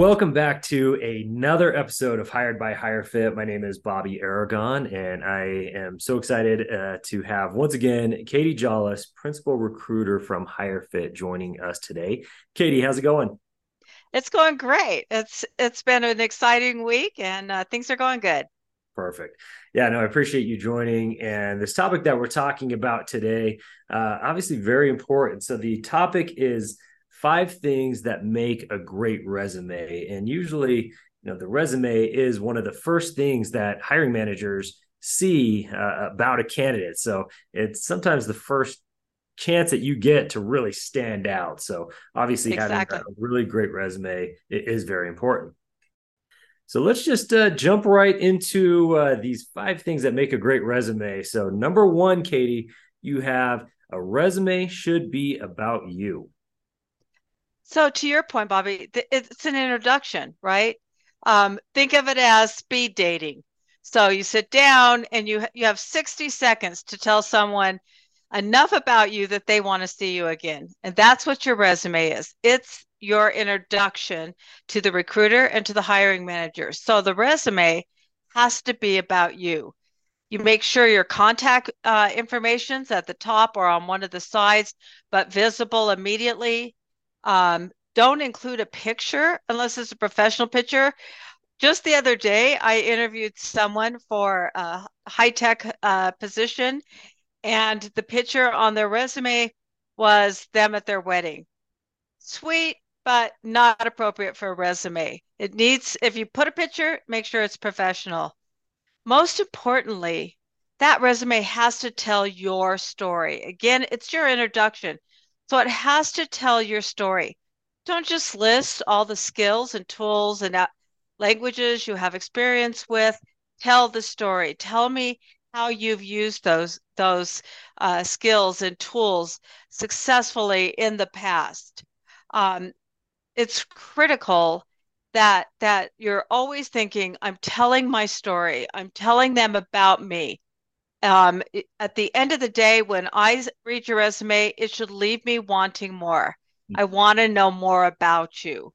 Welcome back to another episode of Hired by HireFit. My name is Bobby Aragon, and I am so excited uh, to have once again Katie Jolles, principal recruiter from HireFit, joining us today. Katie, how's it going? It's going great. It's it's been an exciting week, and uh, things are going good. Perfect. Yeah, no, I appreciate you joining. And this topic that we're talking about today, uh, obviously very important. So the topic is five things that make a great resume. And usually, you know, the resume is one of the first things that hiring managers see uh, about a candidate. So it's sometimes the first chance that you get to really stand out. So obviously, exactly. having a really great resume is very important. So let's just uh, jump right into uh, these five things that make a great resume. So number one, Katie, you have a resume should be about you. So to your point, Bobby, it's an introduction, right? Um, think of it as speed dating. So you sit down and you you have 60 seconds to tell someone enough about you that they want to see you again. And that's what your resume is. It's your introduction to the recruiter and to the hiring manager. So the resume has to be about you. You make sure your contact uh, information's at the top or on one of the sides, but visible immediately. Um, don't include a picture unless it's a professional picture. Just the other day, I interviewed someone for a high tech uh, position, and the picture on their resume was them at their wedding. Sweet, but not appropriate for a resume. It needs, if you put a picture, make sure it's professional. Most importantly, that resume has to tell your story. Again, it's your introduction. So it has to tell your story. Don't just list all the skills and tools and languages you have experience with. Tell the story. Tell me how you've used those those uh, skills and tools successfully in the past. Um, it's critical that that you're always thinking, I'm telling my story. I'm telling them about me um, at the end of the day, when I read your resume, it should leave me wanting more. I want to know more about you.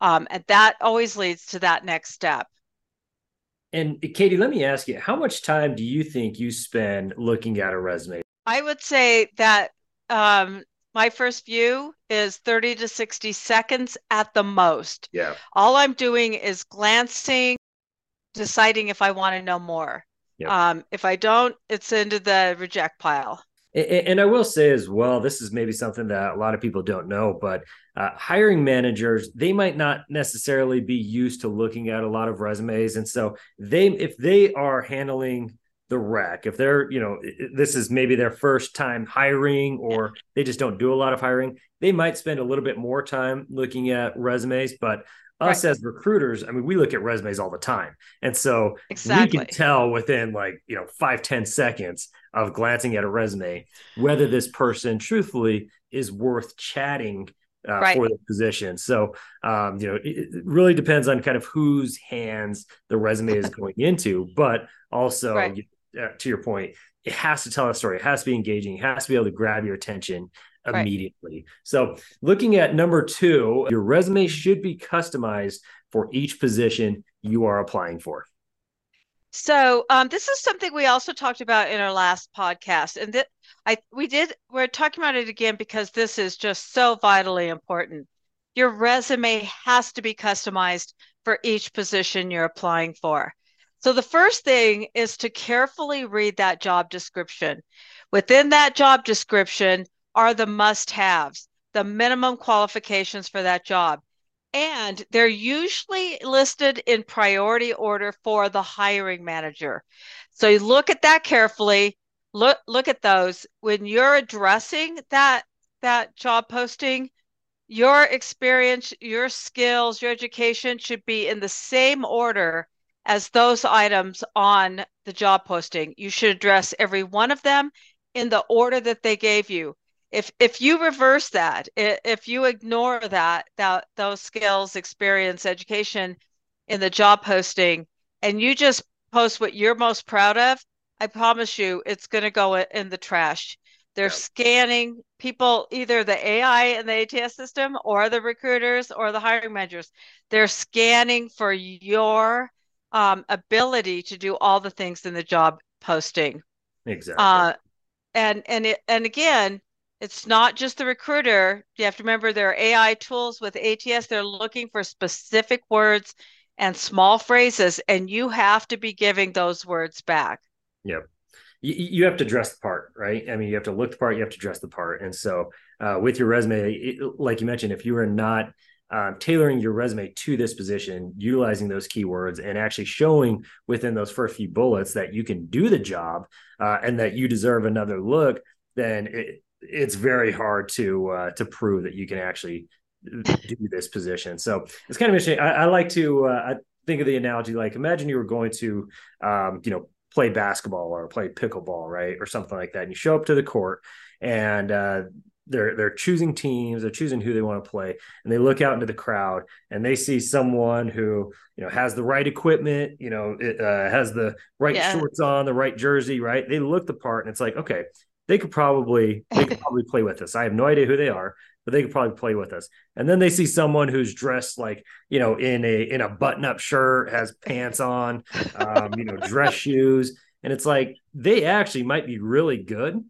Um, and that always leads to that next step. And Katie, let me ask you, how much time do you think you spend looking at a resume? I would say that um, my first view is 30 to 60 seconds at the most. Yeah. All I'm doing is glancing, deciding if I want to know more. Yep. Um, if I don't, it's into the reject pile. And I will say as well, this is maybe something that a lot of people don't know, but uh, hiring managers they might not necessarily be used to looking at a lot of resumes, and so they if they are handling the rec, if they're you know this is maybe their first time hiring or they just don't do a lot of hiring, they might spend a little bit more time looking at resumes, but us right. as recruiters, I mean, we look at resumes all the time. And so exactly. we can tell within like, you know, five ten seconds of glancing at a resume whether this person truthfully is worth chatting uh, right. for the position. So, um, you know, it, it, really depends on kind of whose hands the resume is going into, but also right. uh, to your point, it has to tell a story. It has to be engaging. It has to be able to grab your attention immediately. Right. So, looking at number two, your resume should be customized for each position you are applying for. So, um, this is something we also talked about in our last podcast, and that I we did we're talking about it again because this is just so vitally important. Your resume has to be customized for each position you're applying for. So, the first thing is to carefully read that job description. Within that job description, are the must haves, the minimum qualifications for that job. And they're usually listed in priority order for the hiring manager. So you look at that carefully. Look look at those when you're addressing that that job posting. Your experience, your skills, your education should be in the same order as those items on the job posting. You should address every one of them in the order that they gave you if if you reverse that if you ignore that that those skills experience education in the job posting and you just post what you're most proud of i promise you it's going to go in the trash They're scanning people, either the AI and the ATS system or the recruiters or the hiring managers. They're scanning for your um, ability to do all the things in the job posting. Exactly. Uh, and and it, and again, it's not just the recruiter. You have to remember there are AI tools with ATS. They're looking for specific words and small phrases, and you have to be giving those words back. Yep you, have to dress the part, right? I mean, you have to look the part, you have to dress the part. And so, uh, with your resume, it, like you mentioned, if you are not um, tailoring your resume to this position, utilizing those keywords, and actually showing within those first few bullets that you can do the job uh, and that you deserve another look, then it, it's very hard to uh, to prove that you can actually do this position. So it's kind of interesting. I, I like to uh, I think of the analogy like imagine you were going to um, you know play basketball or play pickleball, right, or something like that. And you show up to the court, and uh, they're they're choosing teams, they're choosing who they want to play, and they look out into the crowd and they see someone who you know has the right equipment, you know, it, uh, has the right yeah. shorts on, the right jersey, right. They look the part, and it's like, okay, they could probably they could probably play with us. I have no idea who they are, but they could probably play with us. And then they see someone who's dressed like, you know, in a in a button-up shirt, has pants on, um, you know, dress shoes. And it's like they actually might be really good,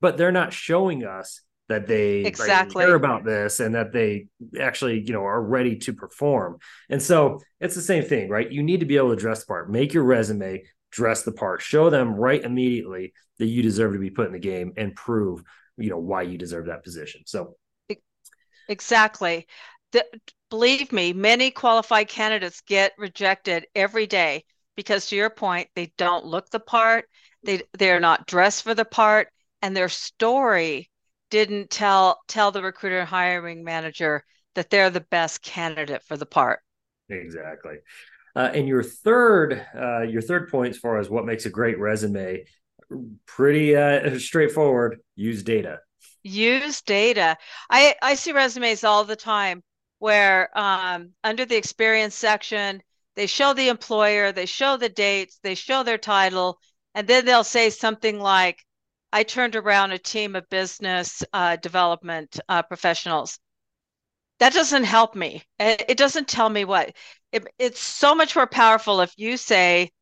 but they're not showing us that they exactly care about this and that they actually, you know, are ready to perform. And so it's the same thing, right? You need to be able to dress the part, make your resume, dress the part, show them right immediately that you deserve to be put in the game and prove, you know, why you deserve that position. So Exactly. The, believe me, many qualified candidates get rejected every day because, to your point, they don't look the part, they they're not dressed for the part, and their story didn't tell tell the recruiter and hiring manager that they're the best candidate for the part. Exactly. Uh, and your third, uh, your third point as far as what makes a great resume, pretty uh, straightforward. Use data use data. I, I see resumes all the time where um, under the experience section, they show the employer, they show the dates, they show their title, and then they'll say something like, I turned around a team of business uh, development uh, professionals. That doesn't help me. It, doesn't tell me what. It, it's so much more powerful if you say,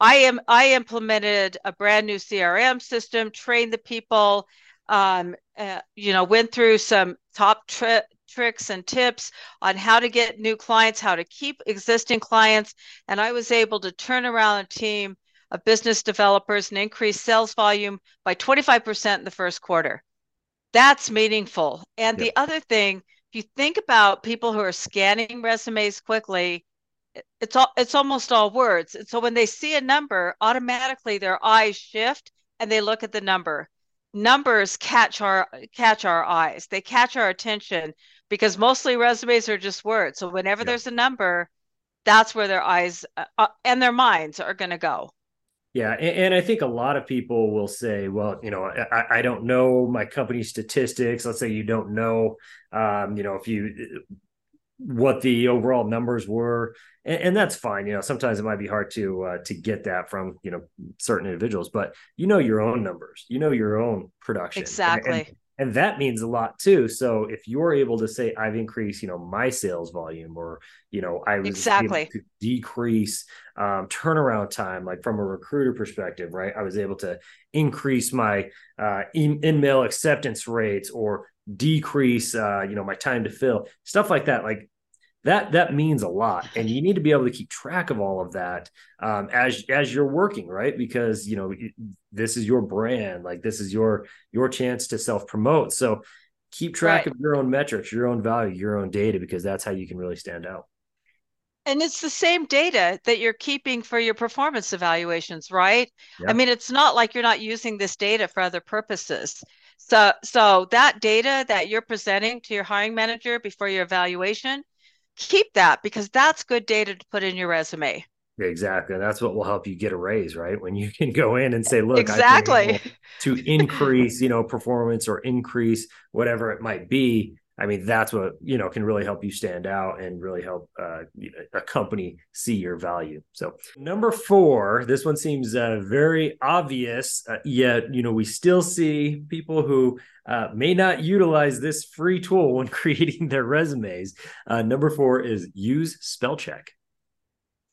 I am I implemented a brand new CRM system, trained the people, um, uh, you know, went through some top tri- tricks and tips on how to get new clients, how to keep existing clients. And I was able to turn around a team of business developers and increase sales volume by 25% in the first quarter. That's meaningful. And yep. the other thing, if you think about people who are scanning resumes quickly, it's all it's almost all words. And so when they see a number, automatically their eyes shift and they look at the number numbers catch our catch our eyes they catch our attention because mostly resumes are just words so whenever yeah. there's a number that's where their eyes uh, uh and their minds are going to go yeah and, and, i think a lot of people will say well you know I, I don't know my company statistics. Let's say you don't know um, you know if you what the overall numbers were and, and, that's fine you know sometimes it might be hard to uh, to get that from you know certain individuals but you know your own numbers you know your own production exactly and, and, that means a lot too. So if you're able to say i've increased you know my sales volume or you know i was exactly. to decrease um, turnaround time like from a recruiter perspective right? I was able to increase my uh, in-mail acceptance rates or decrease uh, you know my time to fill stuff like that. Like that that means a lot. And you need to be able to keep track of all of that um, as as you're working right? Because you know this is your brand like this is your your chance to self promote so keep track right. of your own metrics your own value your own data because that's how you can really stand out. And it's the same data that you're keeping for your performance evaluations right? Yeah. i mean it's not like you're not using this data for other purposes. So so that data that you're presenting to your hiring manager before your evaluation keep that because that's good data to put in your resume. Exactly. That's what will help you get a raise, right? When you can go in and say, look, exactly to increase, you know, performance or increase whatever it might be. I mean, that's what you know can really help you stand out and really help uh, a company see your value. So number four, this one seems uh, very obvious, uh, yet you know we still see people who uh, may not utilize this free tool when creating their resumes. Uh, number four is use spell check.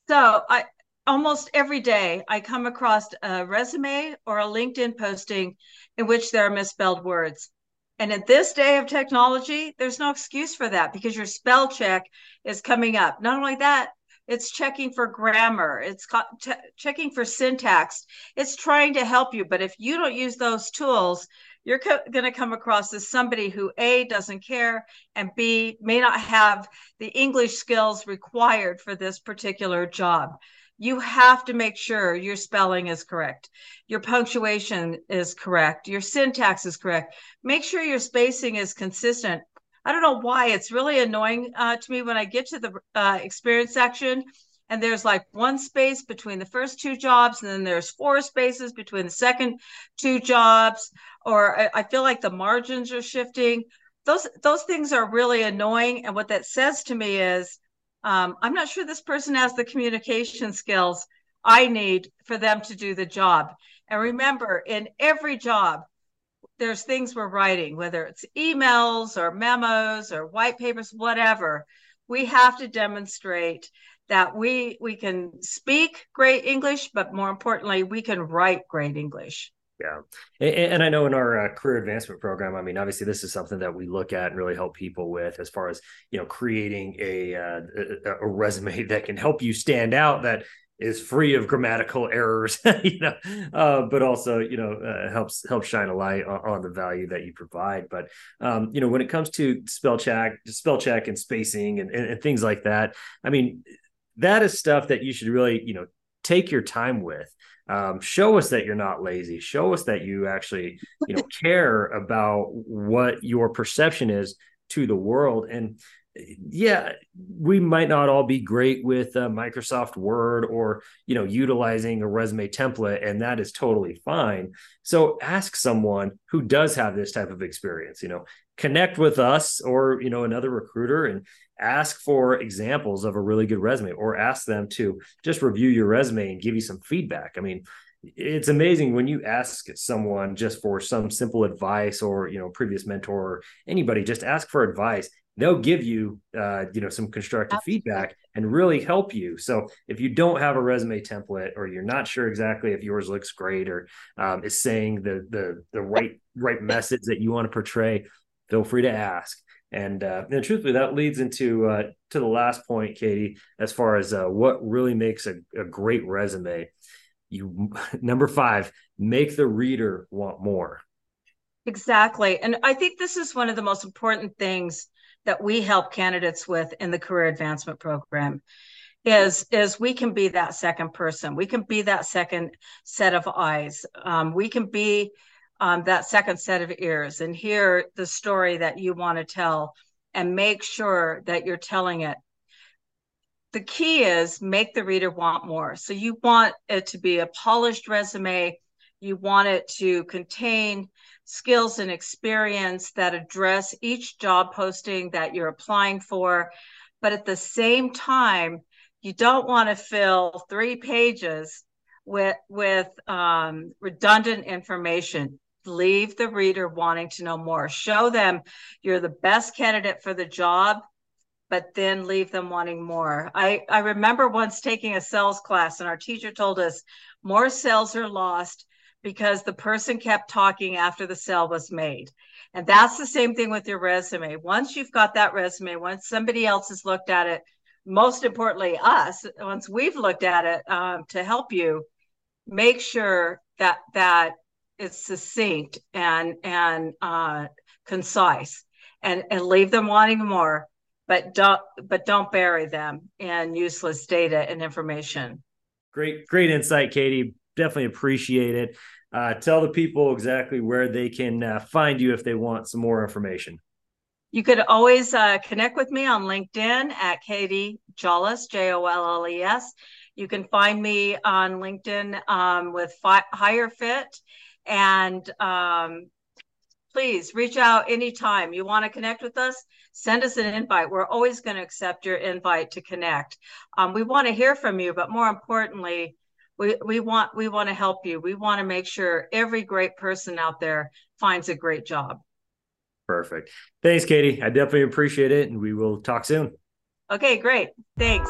So I almost every day I come across a resume or a LinkedIn posting in which there are misspelled words. And at this day of technology, there's no excuse for that because your spell check is coming up. Not only that, it's checking for grammar, it's checking for syntax, it's trying to help you. But if you don't use those tools, you're co- going to come across as somebody who A, doesn't care, and B, may not have the English skills required for this particular job you have to make sure your spelling is correct, your punctuation is correct, your syntax is correct. Make sure your spacing is consistent. I don't know why. It's really annoying uh, to me when I get to the uh, experience section and there's like one space between the first two jobs and then there's four spaces between the second two jobs or I, I feel like the margins are shifting. Those those things are really annoying. And what that says to me is um, I'm not sure this person has the communication skills I need for them to do the job. And remember, in every job, there's things we're writing, whether it's emails or memos or white papers, whatever. We have to demonstrate that we we can speak great English, but more importantly, we can write great English. Yeah. And, I know in our uh, career advancement program, I mean, obviously this is something that we look at and really help people with as far as, you know, creating a, uh, a, a resume that can help you stand out that is free of grammatical errors, you know, uh, but also, you know, uh, helps, helps shine a light on, on, the value that you provide. But, um, you know, when it comes to spell check, spell check and spacing and, and, and things like that, I mean, that is stuff that you should really, you know, take your time with um, show us that you're not lazy. Show us that you actually you know care about what your perception is to the world. And yeah we might not all be great with uh, microsoft word or you know utilizing a resume template and that is totally fine so ask someone who does have this type of experience you know connect with us or you know another recruiter and ask for examples of a really good resume or ask them to just review your resume and give you some feedback. I mean, it's amazing when you ask someone just for some simple advice or you know previous mentor or anybody just ask for advice they'll give you uh, you know some constructive Absolutely. feedback and really help you so if you don't have a resume template or you're not sure exactly if yours looks great or um, is saying the the the right right message that you want to portray feel free to ask and uh, and truthfully, that leads into uh, to the last point, Katie, as far as uh, what really makes a, a great resume. You number five, make the reader want more. Exactly, and I think this is one of the most important things that we help candidates with in the career advancement program is is we can be that second person we can be that second set of eyes um, we can be um, that second set of ears and hear the story that you want to tell and make sure that you're telling it. The key is make the reader want more. So you want it to be a polished resume. You want it to contain skills and experience that address each job posting that you're applying for. But at the same time, you don't want to fill three pages with with um, redundant information leave the reader wanting to know more. Show them you're the best candidate for the job, but then leave them wanting more. I, I remember once taking a sales class, and our teacher told us more sales are lost because the person kept talking after the sale was made. And that's the same thing with your resume. Once you've got that resume, once somebody else has looked at it, most importantly, us, once we've looked at it um, to help you, make sure that that it's succinct and and uh, concise, and and leave them wanting more, but don't but don't bury them in useless data and information. Great, great insight, Katie. Definitely appreciate it. Uh, tell the people exactly where they can uh, find you if they want some more information. You could always uh, connect with me on LinkedIn at Katie Jolles, J O L L E S. You can find me on LinkedIn um, with Fi- HireFit and um, please reach out anytime you want to connect with us send us an invite we're always going to accept your invite to connect um, we want to hear from you but more importantly we, we want we want to help you. We want to make sure every great person out there finds a great job. Perfect. Thanks katie. I definitely appreciate it and we will talk soon. Okay great. Thanks